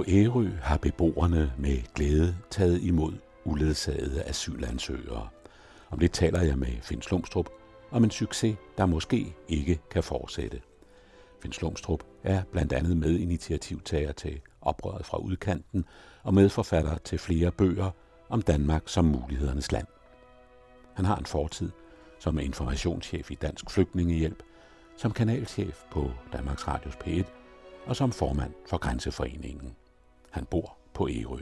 På Ærø har beboerne med glæde taget imod uledsagede asylansøgere. Om det taler jeg med Finn Slumstrup om en succes, der måske ikke kan fortsætte. Finn Slumstrup er blandt andet medinitiativtager til oprøret fra udkanten og medforfatter til flere bøger om Danmark som mulighedernes land. Han har en fortid som informationschef i Dansk Flygtningehjælp, som kanalchef på Danmarks Radios P1 og som formand for Grænseforeningen. Han bor på Ærø.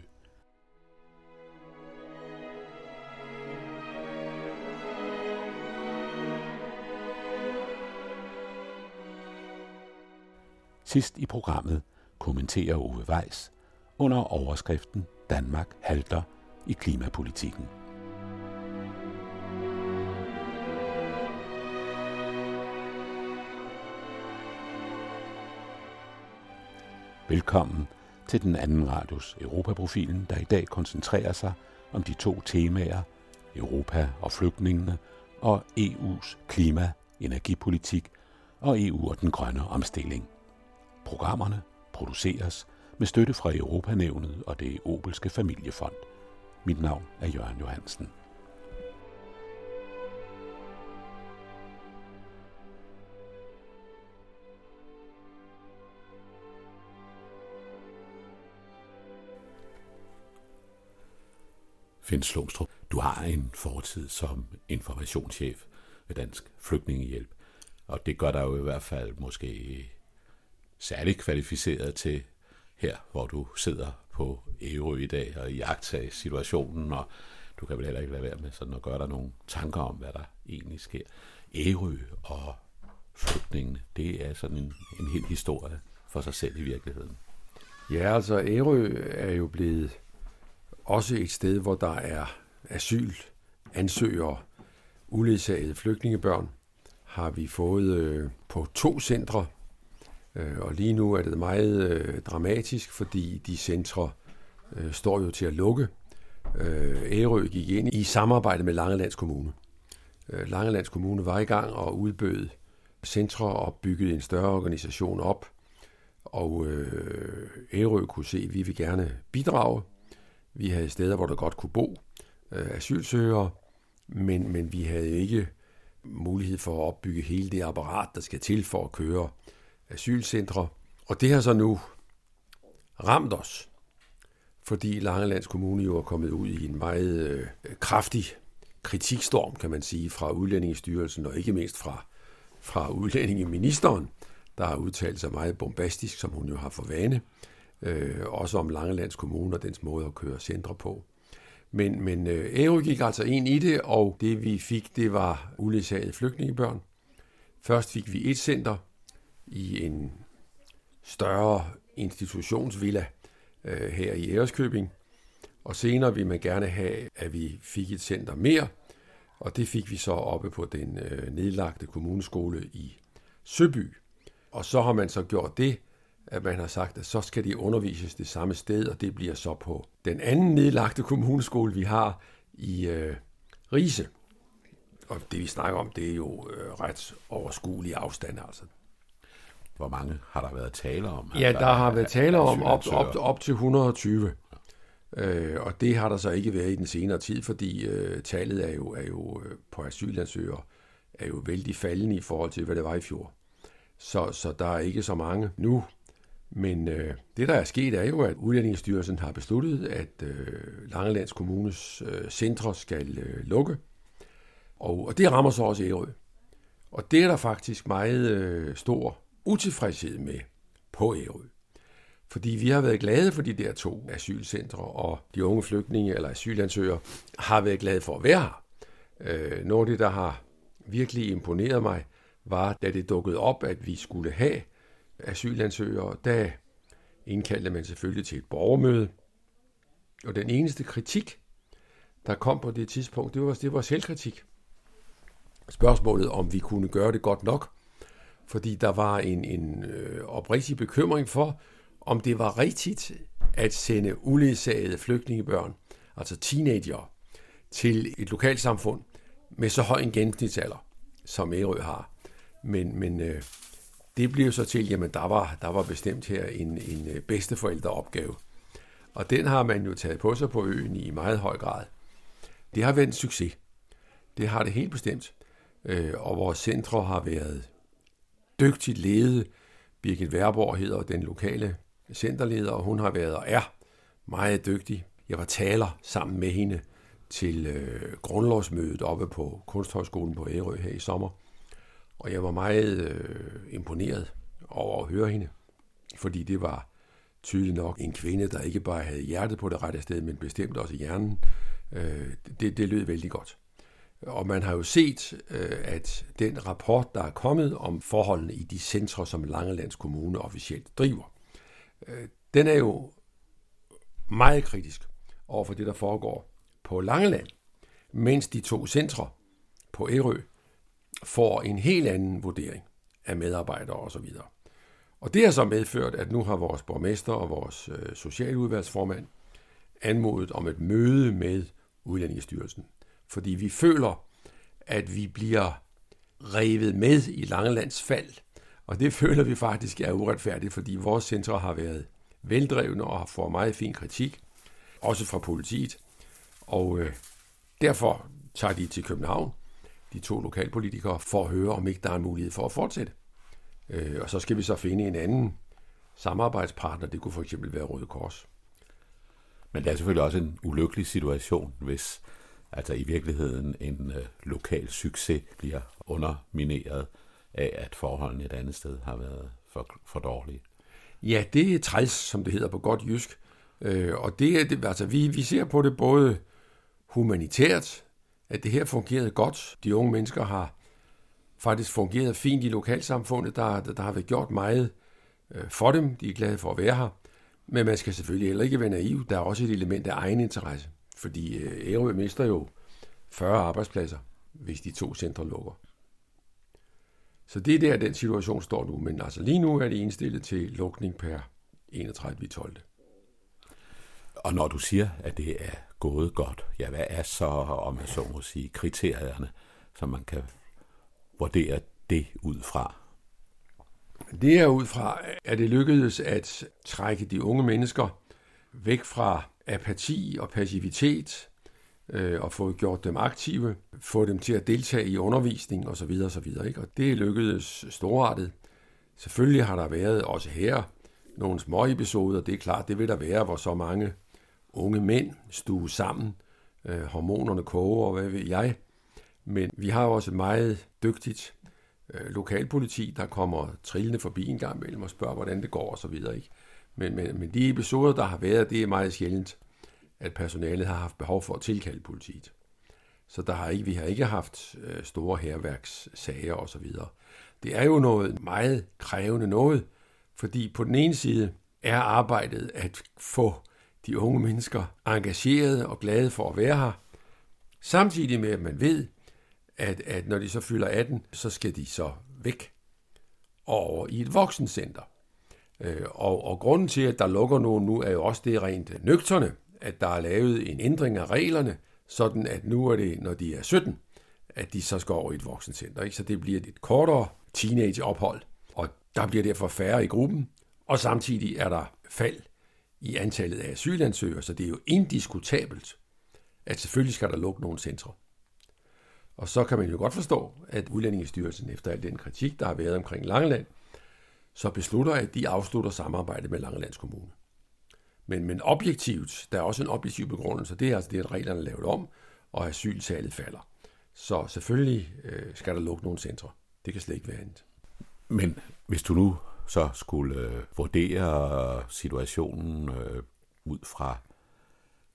Sidst i programmet kommenterer Ove Weiss under overskriften Danmark halter i klimapolitikken. Velkommen til den anden radios Europaprofilen, der i dag koncentrerer sig om de to temaer, Europa og flygtningene, og EU's klima, energipolitik og EU og den grønne omstilling. Programmerne produceres med støtte fra Europanævnet og det Obelske Familiefond. Mit navn er Jørgen Johansen. Finn Slumstrup, du har en fortid som informationschef ved Dansk Flygtningehjælp, og det gør dig jo i hvert fald måske særligt kvalificeret til her, hvor du sidder på Ærø i dag og jagter situationen, og du kan vel heller ikke lade være med sådan at gøre dig nogle tanker om, hvad der egentlig sker. Ærø og flygtningene, det er sådan en, en hel historie for sig selv i virkeligheden. Ja, altså Ærø er jo blevet også et sted, hvor der er asyl, ansøgere, uledsagede flygtningebørn, har vi fået øh, på to centre. Øh, og lige nu er det meget øh, dramatisk, fordi de centre øh, står jo til at lukke. Øh, Ærø gik ind i samarbejde med Langelands Kommune. Øh, Langelands Kommune var i gang og udbød centre og byggede en større organisation op. Og øh, Ærø kunne se, at vi vil gerne bidrage vi havde steder, hvor der godt kunne bo øh, asylsøgere, men, men vi havde ikke mulighed for at opbygge hele det apparat, der skal til for at køre asylcentre. Og det har så nu ramt os, fordi Langelands Kommune jo er kommet ud i en meget øh, kraftig kritikstorm, kan man sige, fra Udlændingestyrelsen og ikke mindst fra, fra Udlændingeministeren, der har udtalt sig meget bombastisk, som hun jo har for vane øh, også om Langelands Kommune og dens måde at køre centre på. Men, men øh, Ærø gik altså ind i det, og det vi fik, det var uledsagede flygtningebørn. Først fik vi et center i en større institutionsvilla øh, her i Æreskøbing, og senere ville man gerne have, at vi fik et center mere, og det fik vi så oppe på den øh, nedlagte kommuneskole i Søby. Og så har man så gjort det, at man har sagt, at så skal de undervises det samme sted, og det bliver så på den anden nedlagte kommuneskole, vi har i øh, Rise. Og det vi snakker om, det er jo øh, ret overskuelig afstand, altså. Hvor mange har der været tale om? Ja, der, der har været tale om op, op, op til 120. Øh, og det har der så ikke været i den senere tid, fordi øh, tallet er jo, er jo øh, på asylansøgere er jo vældig faldende i forhold til, hvad det var i fjor. Så, så der er ikke så mange nu. Men øh, det, der er sket, er jo, at Udlændingestyrelsen har besluttet, at øh, Langelands Kommunes øh, centre skal øh, lukke. Og, og det rammer så også Ærø. Og det er der faktisk meget øh, stor utilfredshed med på Ærø. Fordi vi har været glade for de der to asylcentre, og de unge flygtninge eller asylansøgere har været glade for at være her. Øh, noget af det, der har virkelig imponeret mig, var, da det dukkede op, at vi skulle have asylansøgere, der indkaldte man selvfølgelig til et borgermøde. Og den eneste kritik, der kom på det tidspunkt, det var, det var selvkritik. Spørgsmålet, om vi kunne gøre det godt nok, fordi der var en, en øh, oprigtig bekymring for, om det var rigtigt at sende uledsagede flygtningebørn, altså teenager, til et lokalsamfund med så høj en gennemsnitsalder, som Ærø har. Men, men øh, det blev så til, jamen der var, der var bestemt her en, en øh, bedsteforældreopgave. Og den har man jo taget på sig på øen i meget høj grad. Det har været en succes. Det har det helt bestemt. Øh, og vores centre har været dygtigt ledet. Birgit Værborg hedder den lokale centerleder, og hun har været og er meget dygtig. Jeg var taler sammen med hende til øh, grundlovsmødet oppe på Kunsthøjskolen på Ærø her i sommer. Og jeg var meget øh, imponeret over at høre hende, fordi det var tydeligt nok en kvinde, der ikke bare havde hjertet på det rette sted, men bestemt også hjernen. Øh, det, det lød vældig godt. Og man har jo set, øh, at den rapport, der er kommet om forholdene i de centre, som Langelands Kommune officielt driver, øh, den er jo meget kritisk over for det, der foregår på Langeland, mens de to centre på Ærø får en helt anden vurdering af medarbejdere osv. Og det har så medført, at nu har vores borgmester og vores øh, socialudvalgsformand anmodet om et møde med Udlændingestyrelsen. Fordi vi føler, at vi bliver revet med i Langelands fald. Og det føler vi faktisk er uretfærdigt, fordi vores centre har været veldrevne og har fået meget fin kritik, også fra politiet. Og øh, derfor tager de til København, de to lokalpolitikere, for at høre, om ikke der er en mulighed for at fortsætte. Øh, og så skal vi så finde en anden samarbejdspartner. Det kunne for eksempel være Røde Kors. Men det er selvfølgelig også en ulykkelig situation, hvis altså i virkeligheden en øh, lokal succes bliver undermineret af, at forholdene et andet sted har været for, for dårlige. Ja, det er træls, som det hedder på godt jysk. Øh, og det er det, altså vi, vi ser på det både humanitært, at det her fungerede godt. De unge mennesker har faktisk fungeret fint i lokalsamfundet. Der, der, der har været gjort meget øh, for dem. De er glade for at være her. Men man skal selvfølgelig heller ikke være naiv. Der er også et element af egen interesse. Fordi øh, Ærø mister jo 40 arbejdspladser, hvis de to centre lukker. Så det er der, den situation står nu. Men altså lige nu er det indstillet til lukning per 31.12. Og når du siger, at det er gået godt, ja, hvad er så, om jeg så må sige, kriterierne, som man kan vurdere det ud fra? Det er ud fra, at det lykkedes at trække de unge mennesker væk fra apati og passivitet, øh, og få gjort dem aktive, få dem til at deltage i undervisning osv. osv. Ikke? Og det lykkedes storartet. Selvfølgelig har der været også her nogle små episoder, det er klart, det vil der være, hvor så mange unge mænd stue sammen, øh, hormonerne koger og hvad ved jeg. Men vi har også et meget dygtigt øh, lokalpoliti, der kommer trillende forbi en gang imellem og spørger, hvordan det går osv. Ikke? Men, men, men de episoder, der har været, det er meget sjældent, at personalet har haft behov for at tilkalde politiet. Så der har ikke, vi har ikke haft øh, store herværkssager osv. Det er jo noget meget krævende noget, fordi på den ene side er arbejdet at få de unge mennesker engagerede og glade for at være her, samtidig med, at man ved, at, at når de så fylder 18, så skal de så væk over i et voksencenter. Øh, og, og grunden til, at der lukker nogen nu, er jo også det rent nøgterne, at der er lavet en ændring af reglerne, sådan at nu er det, når de er 17, at de så skal over i et voksencenter. Ikke? Så det bliver et kortere teenageophold, og der bliver derfor færre i gruppen, og samtidig er der fald i antallet af asylansøgere, så det er jo indiskutabelt, at selvfølgelig skal der lukke nogle centre. Og så kan man jo godt forstå, at Udlændingestyrelsen efter al den kritik, der har været omkring Langeland, så beslutter, at de afslutter samarbejdet med Langelands Kommune. Men, men objektivt, der er også en objektiv begrundelse, det er altså det, at reglerne er lavet om, og asyltallet falder. Så selvfølgelig øh, skal der lukke nogle centre. Det kan slet ikke være andet. Men hvis du nu så skulle øh, vurdere situationen øh, ud fra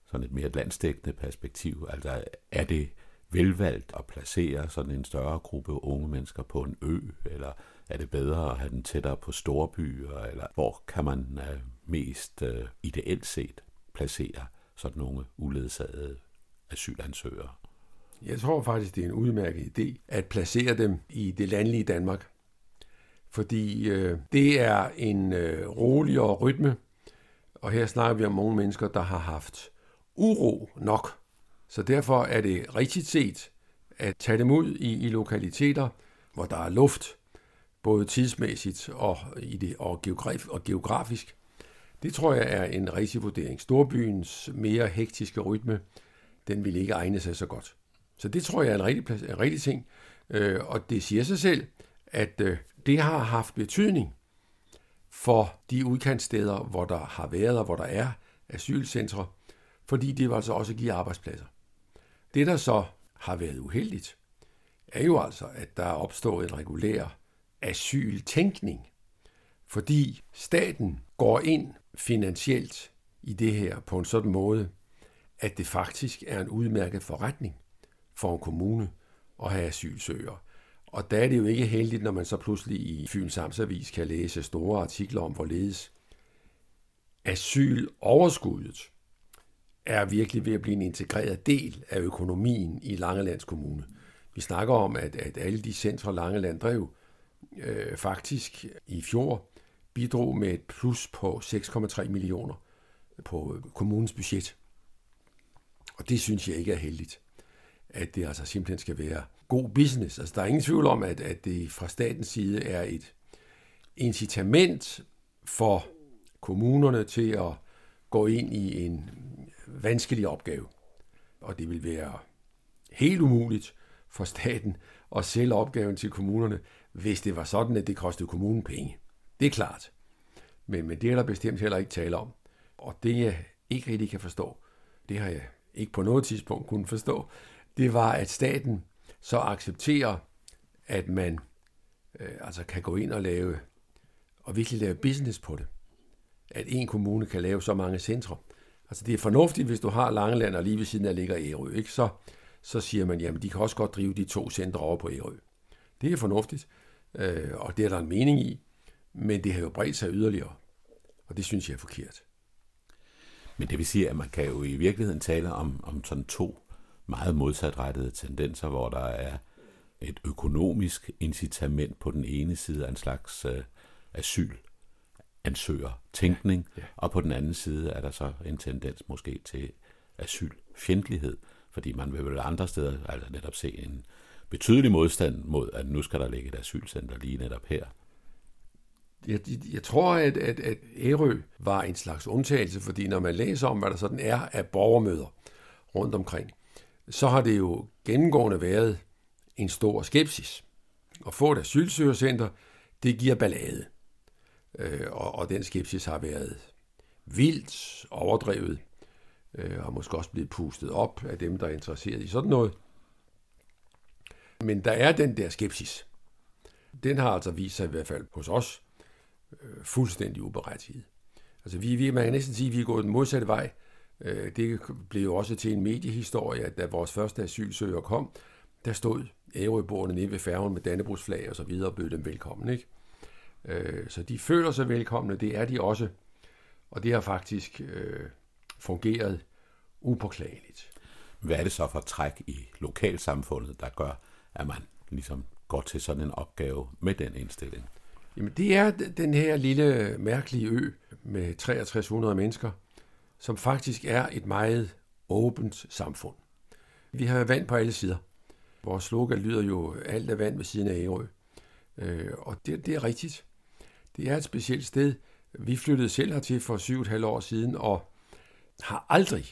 sådan et mere landstækkende perspektiv, altså er det velvalgt at placere sådan en større gruppe unge mennesker på en ø, eller er det bedre at have den tættere på storbyer, eller hvor kan man øh, mest øh, ideelt set placere sådan nogle uledsagede asylansøgere? Jeg tror faktisk, det er en udmærket idé at placere dem i det landlige Danmark. Fordi øh, det er en øh, roligere rytme, og her snakker vi om mange mennesker, der har haft uro nok. Så derfor er det rigtigt set at tage dem ud i, i lokaliteter, hvor der er luft, både tidsmæssigt og, i det, og, geograf, og geografisk. Det tror jeg er en rigtig vurdering. Storbyens mere hektiske rytme, den vil ikke egne sig så godt. Så det tror jeg er en rigtig, en rigtig ting. Øh, og det siger sig selv, at øh, det har haft betydning for de udkantssteder, hvor der har været og hvor der er asylcentre, fordi det vil altså også give arbejdspladser. Det, der så har været uheldigt, er jo altså, at der er opstået en regulær asyltænkning, fordi staten går ind finansielt i det her på en sådan måde, at det faktisk er en udmærket forretning for en kommune at have asylsøgere. Og der er det jo ikke heldigt, når man så pludselig i Fyns Amtsavis kan læse store artikler om, hvorledes asyloverskuddet er virkelig ved at blive en integreret del af økonomien i Langelands Kommune. Vi snakker om, at, at alle de centre, Langeland drev, øh, faktisk i fjor bidrog med et plus på 6,3 millioner på øh, kommunens budget. Og det synes jeg ikke er heldigt, at det altså simpelthen skal være god business. Altså der er ingen tvivl om, at, at det fra statens side er et incitament for kommunerne til at gå ind i en vanskelig opgave. Og det vil være helt umuligt for staten at sælge opgaven til kommunerne, hvis det var sådan, at det kostede kommunen penge. Det er klart. Men, men det er der bestemt heller ikke tale om. Og det jeg ikke rigtig kan forstå, det har jeg ikke på noget tidspunkt kunnet forstå, det var, at staten så accepterer, at man øh, altså kan gå ind og lave, og virkelig lave business på det. At en kommune kan lave så mange centre. Altså det er fornuftigt, hvis du har Langeland, og lige ved siden af ligger Ærø, ikke? Så, så siger man, jamen de kan også godt drive de to centre over på Ærø. Det er fornuftigt, øh, og det er der en mening i, men det har jo bredt sig yderligere, og det synes jeg er forkert. Men det vil sige, at man kan jo i virkeligheden tale om, om sådan to meget modsatrettede tendenser, hvor der er et økonomisk incitament på den ene side af en slags øh, asyl ansøger tænkning, ja, ja. og på den anden side er der så en tendens måske til asylfjendtlighed, fordi man vil vel andre steder altså netop se en betydelig modstand mod, at nu skal der ligge et asylcenter lige netop her. Jeg, jeg tror, at, at, at Ærø var en slags undtagelse, fordi når man læser om, hvad der sådan er af borgermøder rundt omkring, så har det jo gennemgående været en stor skepsis. At få et asylsøgercenter, det giver ballade. Øh, og, og den skepsis har været vildt overdrevet, øh, og måske også blevet pustet op af dem, der er interesseret i sådan noget. Men der er den der skepsis. Den har altså vist sig i hvert fald hos os øh, fuldstændig uberettiget. Altså vi, vi, man kan næsten sige, at vi er gået den modsatte vej. Øh, det blev jo også til en mediehistorie, at da vores første asylsøger kom, der stod ærøboerne nede ved færgen med Dannebrugsflag og så videre og bød dem velkommen. Ikke? Øh, så de føler sig velkomne, det er de også. Og det har faktisk øh, fungeret upåklageligt. Hvad er det så for træk i lokalsamfundet, der gør, at man ligesom går til sådan en opgave med den indstilling? Jamen det er den her lille mærkelige ø med 6300 mennesker, som faktisk er et meget åbent samfund. Vi har vand på alle sider. Vores slogan lyder jo, alt er vand ved siden af Ærø. Øh, og det, det er rigtigt. Det er et specielt sted. Vi flyttede selv hertil for syv et halvt år siden, og har aldrig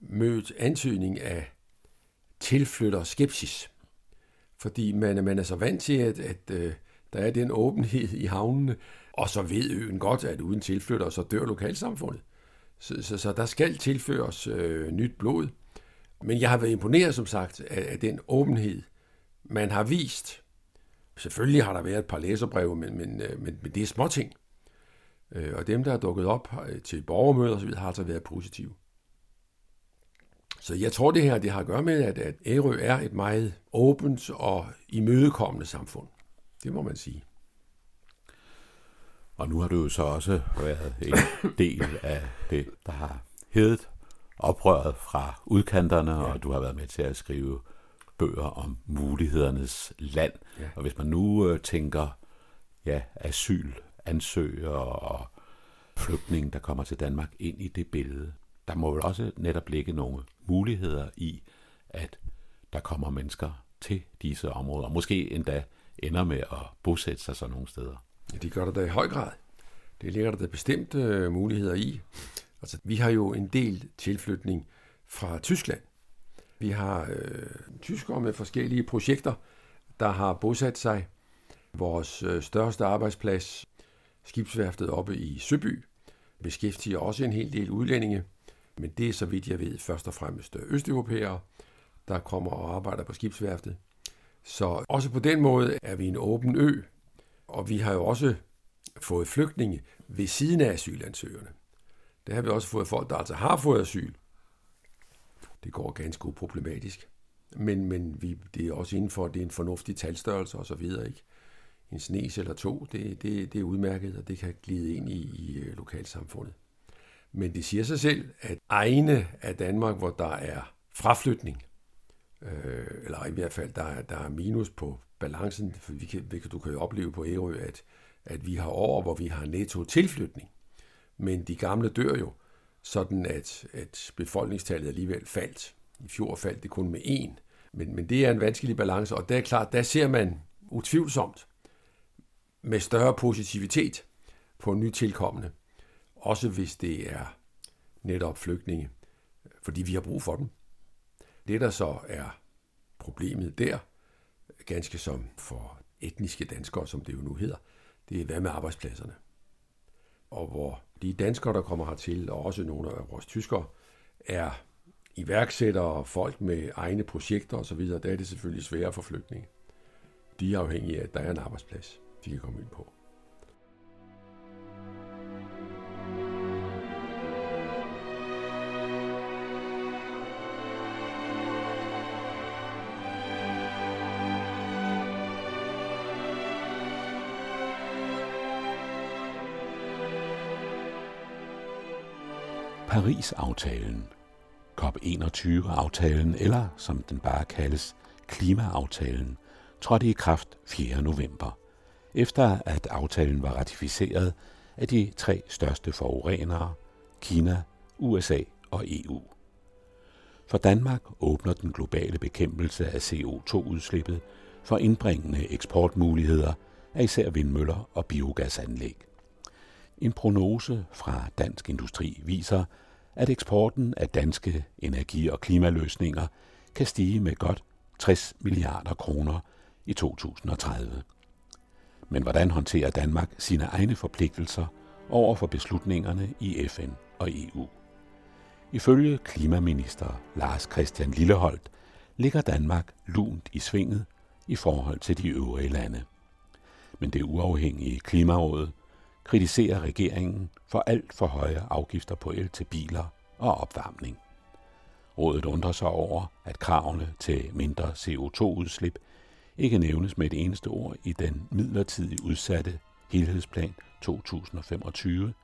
mødt antydning af tilflytter skepsis. Fordi man, man er så vant til, at, at øh, der er den åbenhed i havnene, og så ved øen godt, at uden tilflytter, så dør lokalsamfundet. Så, så, så der skal tilføres øh, nyt blod. Men jeg har været imponeret, som sagt, af, af den åbenhed, man har vist Selvfølgelig har der været et par læserbreve, men, men, øh, men, men det er småting. Øh, og dem, der er dukket op øh, til borgermøder osv., har altså været positive. Så jeg tror, det her det har at gøre med, at, at Ærø er et meget åbent og imødekommende samfund. Det må man sige. Og nu har du jo så også været en del af det, der har heddet oprøret fra udkanterne, ja. og du har været med til at skrive bøger om mulighedernes land. Ja. Og hvis man nu øh, tænker ja, asyl, ansøger og flygtninge, der kommer til Danmark ind i det billede, der må vel også netop ligge nogle muligheder i, at der kommer mennesker til disse områder. Måske endda ender med at bosætte sig sådan nogle steder. Ja, det gør der da i høj grad. Det ligger der da bestemte øh, muligheder i. Altså, vi har jo en del tilflytning fra Tyskland. Vi har øh, tyskere med forskellige projekter, der har bosat sig. Vores øh, største arbejdsplads, skibsværftet oppe i Søby, beskæftiger også en hel del udlændinge. Men det er, så vidt jeg ved, først og fremmest øh, østeuropæere, der kommer og arbejder på skibsværftet. Så også på den måde er vi en åben ø, og vi har jo også fået flygtninge ved siden af asylansøgerne. Der har vi også fået folk, der altså har fået asyl. Det går ganske uproblematisk. Men, men vi, det er også inden for, det er en fornuftig talstørrelse osv. Ikke? En snes eller to, det, det, det er udmærket, og det kan glide ind i, i øh, lokalsamfundet. Men det siger sig selv, at egne af Danmark, hvor der er fraflytning, øh, eller i hvert fald der, er, der er minus på balancen, for vi kan, du kan jo opleve på Ærø, at, at vi har år, hvor vi har netto tilflytning. Men de gamle dør jo, sådan at, at befolkningstallet alligevel faldt. I fjor faldt det kun med en. Men, men det er en vanskelig balance, og der er klart, der ser man utvivlsomt med større positivitet på nytilkommende. Også hvis det er netop flygtninge, fordi vi har brug for dem. Det, der så er problemet der, ganske som for etniske danskere, som det jo nu hedder, det er hvad med arbejdspladserne. Og hvor de danskere, der kommer hertil, og også nogle af vores tyskere, er iværksættere, folk med egne projekter osv., der er det selvfølgelig sværere for flygtninge. De er afhængige af, at der er en arbejdsplads, de kan komme ind på. Paris-aftalen, COP21-aftalen, eller som den bare kaldes, klimaaftalen, trådte i kraft 4. november, efter at aftalen var ratificeret af de tre største forurenere, Kina, USA og EU. For Danmark åbner den globale bekæmpelse af CO2-udslippet for indbringende eksportmuligheder af især vindmøller og biogasanlæg. En prognose fra Dansk Industri viser, at eksporten af danske energi- og klimaløsninger kan stige med godt 60 milliarder kroner i 2030. Men hvordan håndterer Danmark sine egne forpligtelser over for beslutningerne i FN og EU? Ifølge klimaminister Lars Christian Lilleholdt ligger Danmark lunt i svinget i forhold til de øvrige lande. Men det uafhængige Klimaråd kritiserer regeringen for alt for høje afgifter på el til biler og opvarmning. Rådet undrer sig over, at kravene til mindre CO2-udslip ikke nævnes med et eneste ord i den midlertidigt udsatte helhedsplan 2025,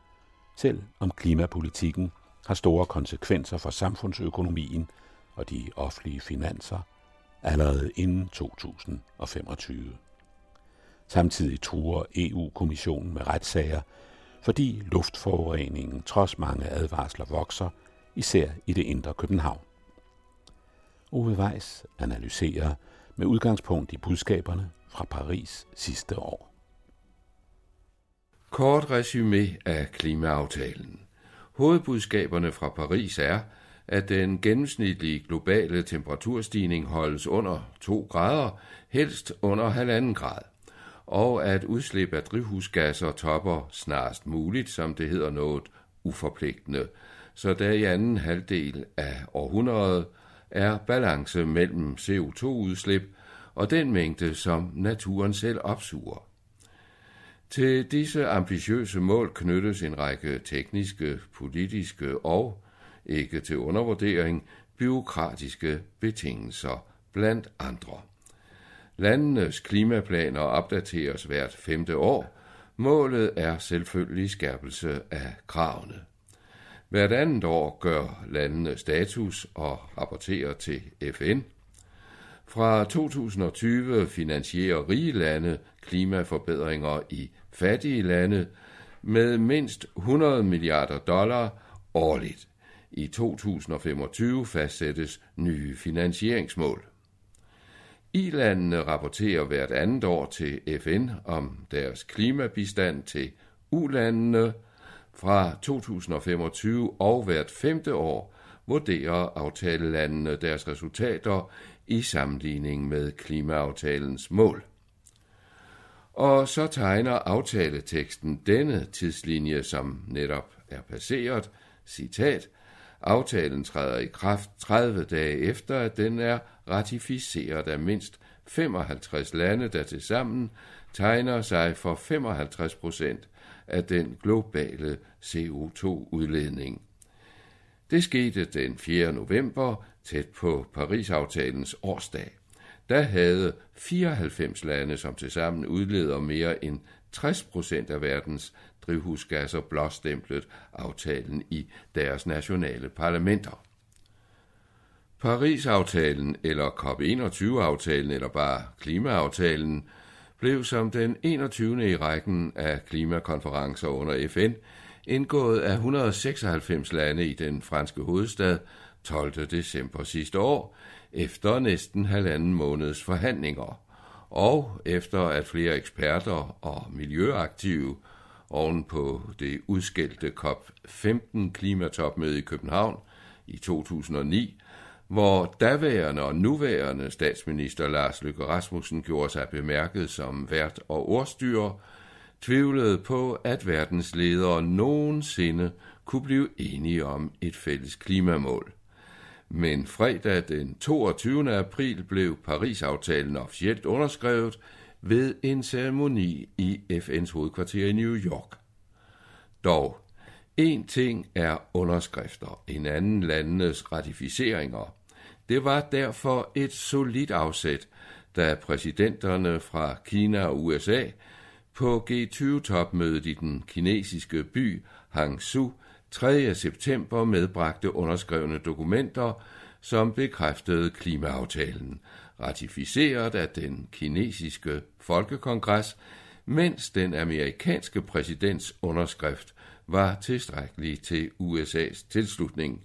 selv om klimapolitikken har store konsekvenser for samfundsøkonomien og de offentlige finanser allerede inden 2025. Samtidig truer EU-kommissionen med retssager, fordi luftforureningen trods mange advarsler vokser, især i det indre København. Ove Weiss analyserer med udgangspunkt i budskaberne fra Paris sidste år. Kort resume af klimaaftalen. Hovedbudskaberne fra Paris er, at den gennemsnitlige globale temperaturstigning holdes under 2 grader, helst under 1,5 grad og at udslip af drivhusgasser topper snarest muligt, som det hedder noget uforpligtende, så der i anden halvdel af århundredet er balance mellem CO2-udslip og den mængde, som naturen selv opsuger. Til disse ambitiøse mål knyttes en række tekniske, politiske og, ikke til undervurdering, byråkratiske betingelser blandt andre. Landenes klimaplaner opdateres hvert femte år. Målet er selvfølgelig skærpelse af kravene. Hvert andet år gør landene status og rapporterer til FN. Fra 2020 finansierer rige lande klimaforbedringer i fattige lande med mindst 100 milliarder dollar årligt. I 2025 fastsættes nye finansieringsmål. I-landene rapporterer hvert andet år til FN om deres klimabistand til U-landene fra 2025 og hvert femte år vurderer aftalelandene deres resultater i sammenligning med klimaaftalens mål. Og så tegner aftaleteksten denne tidslinje, som netop er passeret, citat, Aftalen træder i kraft 30 dage efter, at den er ratificeret af mindst 55 lande, der tilsammen tegner sig for 55 procent af den globale CO2-udledning. Det skete den 4. november tæt på Paris-aftalens årsdag. Da havde 94 lande, som tilsammen udleder mere end 60 procent af verdens drivhusgasser, blåstemplet aftalen i deres nationale parlamenter. Paris-aftalen eller COP21-aftalen eller bare klimaaftalen blev som den 21. i rækken af klimakonferencer under FN indgået af 196 lande i den franske hovedstad 12. december sidste år, efter næsten halvanden måneds forhandlinger, og efter at flere eksperter og miljøaktive oven på det udskældte COP15 klimatopmøde i København i 2009, hvor daværende og nuværende statsminister Lars Løkke Rasmussen gjorde sig bemærket som vært og ordstyrer, tvivlede på, at verdens ledere nogensinde kunne blive enige om et fælles klimamål. Men fredag den 22. april blev Paris-aftalen officielt underskrevet ved en ceremoni i FN's hovedkvarter i New York. Dog, en ting er underskrifter, en anden landenes ratificeringer. Det var derfor et solidt afsæt, da præsidenterne fra Kina og USA på G20-topmødet i den kinesiske by Hangzhou 3. september medbragte underskrevne dokumenter, som bekræftede klimaaftalen, ratificeret af den kinesiske folkekongres, mens den amerikanske præsidents underskrift var tilstrækkelig til USA's tilslutning.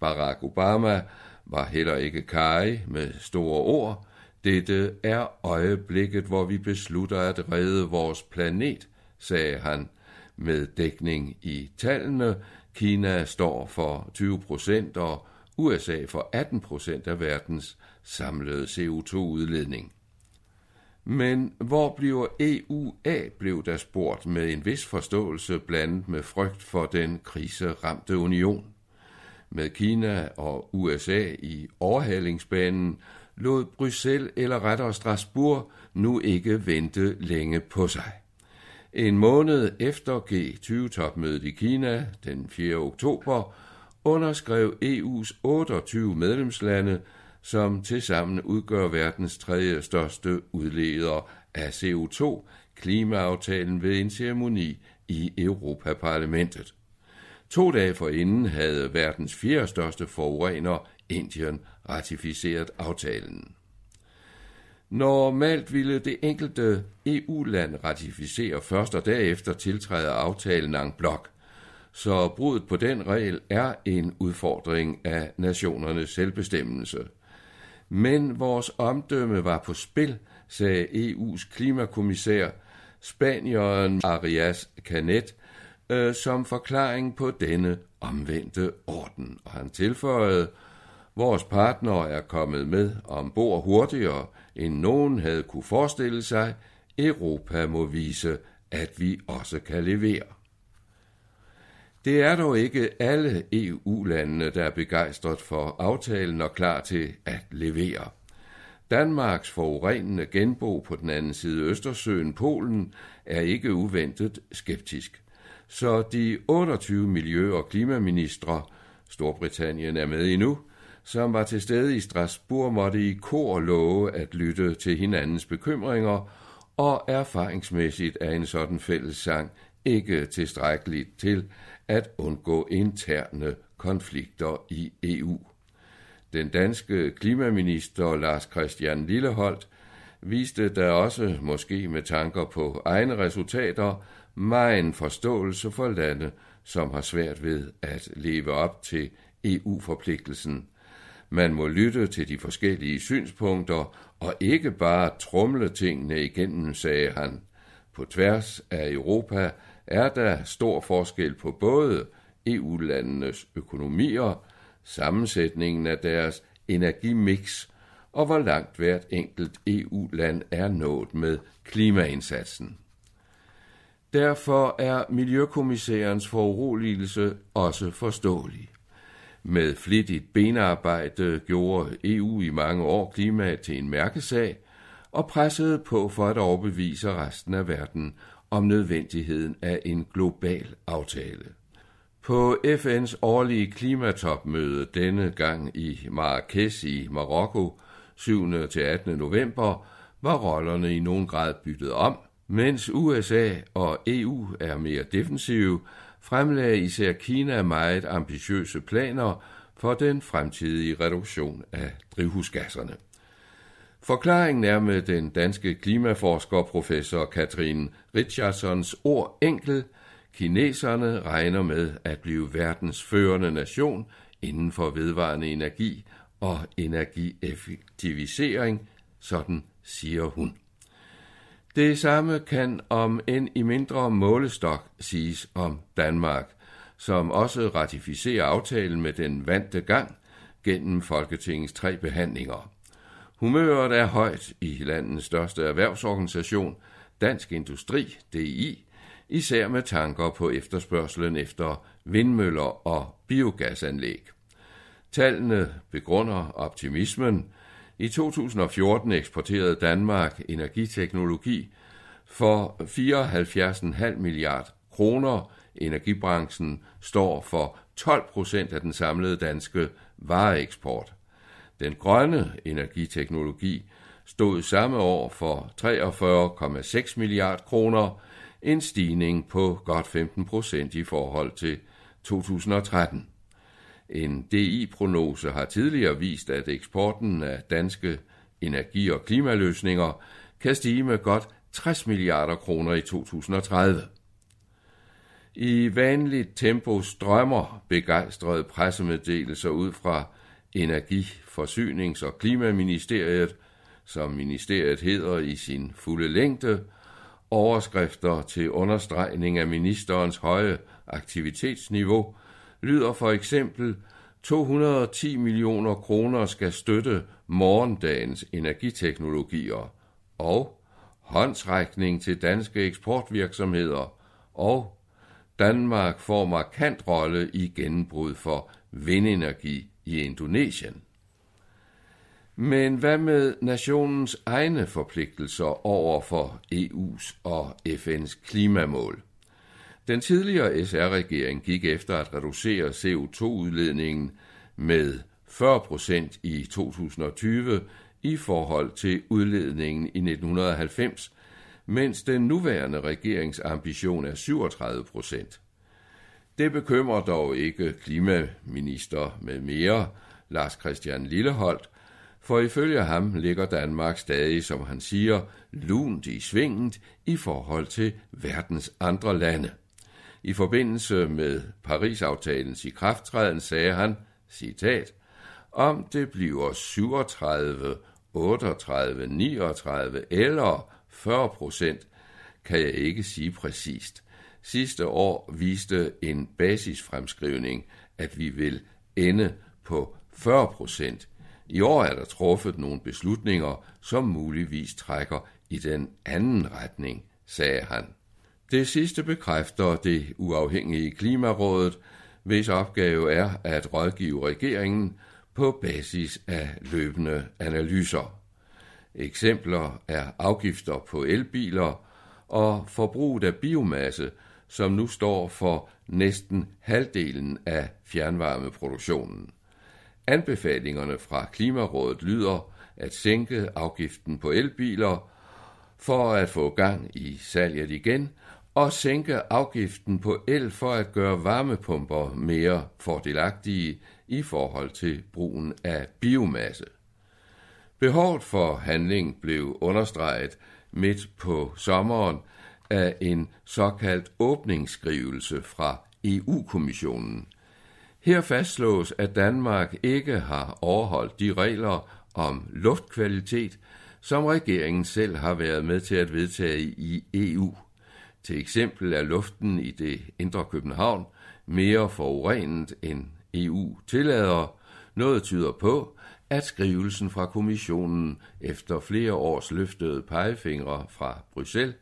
Barack Obama var heller ikke kaj med store ord. Dette er øjeblikket, hvor vi beslutter at redde vores planet, sagde han med dækning i tallene. Kina står for 20 procent og USA for 18 procent af verdens samlede CO2-udledning. Men hvor bliver EU af, blev der spurgt med en vis forståelse blandet med frygt for den kriseramte union. Med Kina og USA i overhalingsbanen lod Bruxelles eller rettere Strasbourg nu ikke vente længe på sig. En måned efter G20-topmødet i Kina den 4. oktober underskrev EU's 28 medlemslande, som tilsammen udgør verdens tredje største udleder af CO2, klimaaftalen ved en ceremoni i Europaparlamentet. To dage forinden havde verdens fjerde største forurener, Indien, ratificeret aftalen. Normalt ville det enkelte EU-land ratificere først og derefter tiltræde aftalen en blok, så bruddet på den regel er en udfordring af nationernes selvbestemmelse. Men vores omdømme var på spil, sagde EU's klimakommissær, spanieren Arias Canet, øh, som forklaring på denne omvendte orden. Og han tilføjede, vores partnere er kommet med ombord hurtigere, end nogen havde kunne forestille sig. Europa må vise, at vi også kan levere. Det er dog ikke alle EU-landene, der er begejstret for aftalen og klar til at levere. Danmarks forurenende genbo på den anden side Østersøen, Polen, er ikke uventet skeptisk. Så de 28 miljø- og klimaministre, Storbritannien er med endnu, som var til stede i Strasbourg, måtte i kor love at lytte til hinandens bekymringer, og erfaringsmæssigt er en sådan fælles sang ikke tilstrækkeligt til at undgå interne konflikter i EU. Den danske klimaminister Lars Christian Lilleholdt viste der også, måske med tanker på egne resultater, meget forståelse for lande, som har svært ved at leve op til EU-forpligtelsen. Man må lytte til de forskellige synspunkter og ikke bare trumle tingene igennem, sagde han. På tværs af Europa er der stor forskel på både EU-landenes økonomier, sammensætningen af deres energimix og hvor langt hvert enkelt EU-land er nået med klimaindsatsen. Derfor er Miljøkommissærens foruroligelse også forståelig. Med flittigt benarbejde gjorde EU i mange år klimaet til en mærkesag og pressede på for at overbevise resten af verden om nødvendigheden af en global aftale. På FN's årlige klimatopmøde denne gang i Marrakesh i Marokko 7. til 18. november var rollerne i nogen grad byttet om, mens USA og EU er mere defensive, fremlagde især Kina meget ambitiøse planer for den fremtidige reduktion af drivhusgasserne. Forklaringen er med den danske klimaforsker professor Katrin Richardsons ord enkel. Kineserne regner med at blive verdens førende nation inden for vedvarende energi og energieffektivisering, sådan siger hun. Det samme kan om en i mindre målestok siges om Danmark, som også ratificerer aftalen med den vante gang gennem Folketingets tre behandlinger. Humøret er højt i landets største erhvervsorganisation, Dansk Industri, DI, især med tanker på efterspørgselen efter vindmøller og biogasanlæg. Tallene begrunder optimismen. I 2014 eksporterede Danmark energiteknologi for 74,5 milliard kroner. Energibranchen står for 12 procent af den samlede danske vareeksport. Den grønne energiteknologi stod samme år for 43,6 milliard kroner, en stigning på godt 15 procent i forhold til 2013. En DI-prognose har tidligere vist, at eksporten af danske energi- og klimaløsninger kan stige med godt 60 milliarder kroner i 2030. I vanligt tempo strømmer begejstrede pressemeddelelser ud fra Energi-, Forsynings- og Klimaministeriet, som ministeriet hedder i sin fulde længde, overskrifter til understregning af ministerens høje aktivitetsniveau, lyder for eksempel 210 millioner kroner skal støtte morgendagens energiteknologier og håndsrækning til danske eksportvirksomheder og Danmark får markant rolle i gennembrud for vindenergi i Indonesien. Men hvad med nationens egne forpligtelser over for EU's og FN's klimamål? Den tidligere SR-regering gik efter at reducere CO2-udledningen med 40 procent i 2020 i forhold til udledningen i 1990, mens den nuværende regerings ambition er 37 procent. Det bekymrer dog ikke klimaminister med mere, Lars Christian Lilleholdt, for ifølge ham ligger Danmark stadig, som han siger, lunt i svinget i forhold til verdens andre lande. I forbindelse med Paris-aftalens ikrafttræden sagde han, citat, om det bliver 37, 38, 39 eller 40 procent, kan jeg ikke sige præcist. Sidste år viste en basisfremskrivning, at vi vil ende på 40 procent. I år er der truffet nogle beslutninger, som muligvis trækker i den anden retning, sagde han. Det sidste bekræfter det uafhængige Klimarådet, hvis opgave er at rådgive regeringen på basis af løbende analyser. Eksempler er afgifter på elbiler og forbruget af biomasse, som nu står for næsten halvdelen af fjernvarmeproduktionen. Anbefalingerne fra Klimarådet lyder at sænke afgiften på elbiler for at få gang i salget igen og sænke afgiften på el for at gøre varmepumper mere fordelagtige i forhold til brugen af biomasse. Behovet for handling blev understreget midt på sommeren af en såkaldt åbningsskrivelse fra EU-kommissionen. Her fastslås, at Danmark ikke har overholdt de regler om luftkvalitet, som regeringen selv har været med til at vedtage i EU. Til eksempel er luften i det indre København mere forurenet end EU tillader. Noget tyder på, at skrivelsen fra kommissionen efter flere års løftede pegefingre fra Bruxelles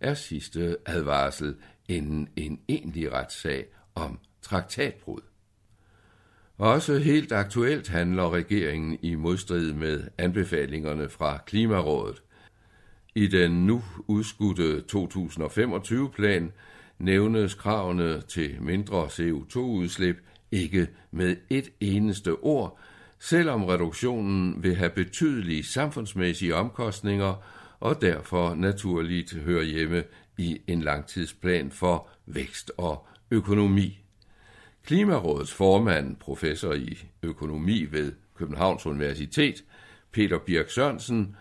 er sidste advarsel inden en egentlig retssag om traktatbrud. Også helt aktuelt handler regeringen i modstrid med anbefalingerne fra Klimarådet. I den nu udskudte 2025-plan nævnes kravene til mindre CO2-udslip ikke med et eneste ord, selvom reduktionen vil have betydelige samfundsmæssige omkostninger og derfor naturligt hører hjemme i en langtidsplan for vækst og økonomi. Klimarådets formand, professor i økonomi ved Københavns Universitet, Peter Birk Sørensen,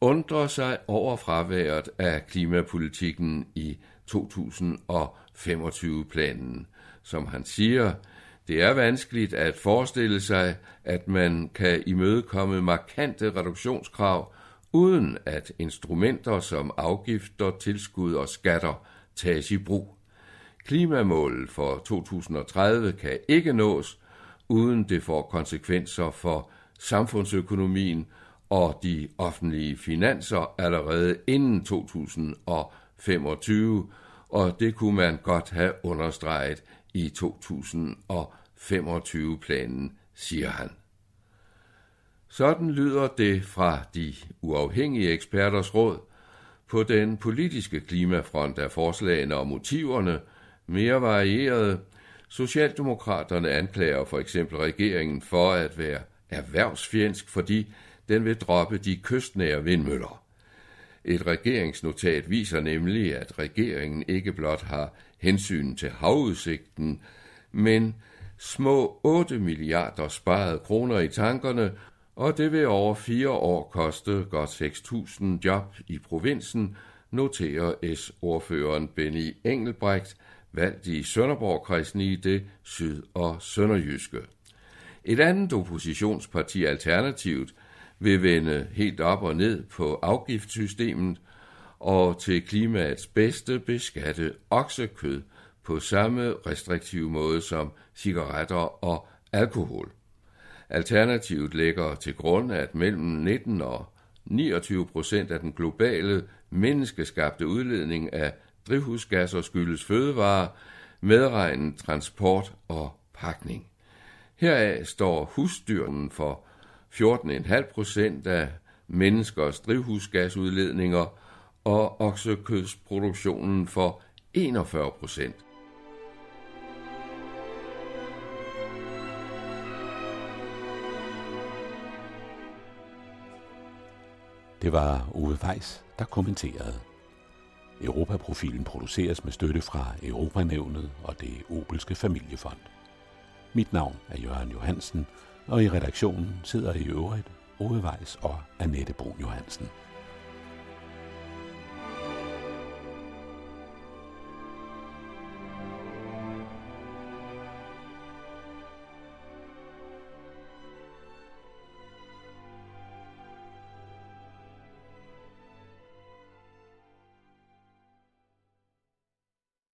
undrer sig over fraværet af klimapolitikken i 2025-planen. Som han siger, det er vanskeligt at forestille sig, at man kan imødekomme markante reduktionskrav, uden at instrumenter som afgifter, tilskud og skatter tages i brug. Klimamålet for 2030 kan ikke nås, uden det får konsekvenser for samfundsøkonomien og de offentlige finanser allerede inden 2025, og det kunne man godt have understreget i 2025-planen, siger han. Sådan lyder det fra de uafhængige eksperters råd. På den politiske klimafront er forslagene og motiverne mere varierede. Socialdemokraterne anklager for eksempel regeringen for at være erhvervsfjendsk, fordi den vil droppe de kystnære vindmøller. Et regeringsnotat viser nemlig, at regeringen ikke blot har hensyn til havudsigten, men små 8 milliarder sparede kroner i tankerne, og det vil over fire år koste godt 6.000 job i provinsen, noterer S-ordføreren Benny Engelbrecht, valgt i Sønderborg-kredsen i det syd- og sønderjyske. Et andet oppositionsparti, Alternativet, vil vende helt op og ned på afgiftssystemet og til klimaets bedste beskatte oksekød på samme restriktive måde som cigaretter og alkohol. Alternativet lægger til grund, at mellem 19 og 29 procent af den globale menneskeskabte udledning af drivhusgasser skyldes fødevarer, medregnet transport og pakning. Heraf står husdyrene for 14,5 procent af menneskers drivhusgasudledninger og oksekødsproduktionen for 41 procent. Det var Ove Weiss, der kommenterede. Europaprofilen produceres med støtte fra Europanævnet og det Obelske Familiefond. Mit navn er Jørgen Johansen, og i redaktionen sidder i øvrigt Ove Weiss og Annette Brun Johansen.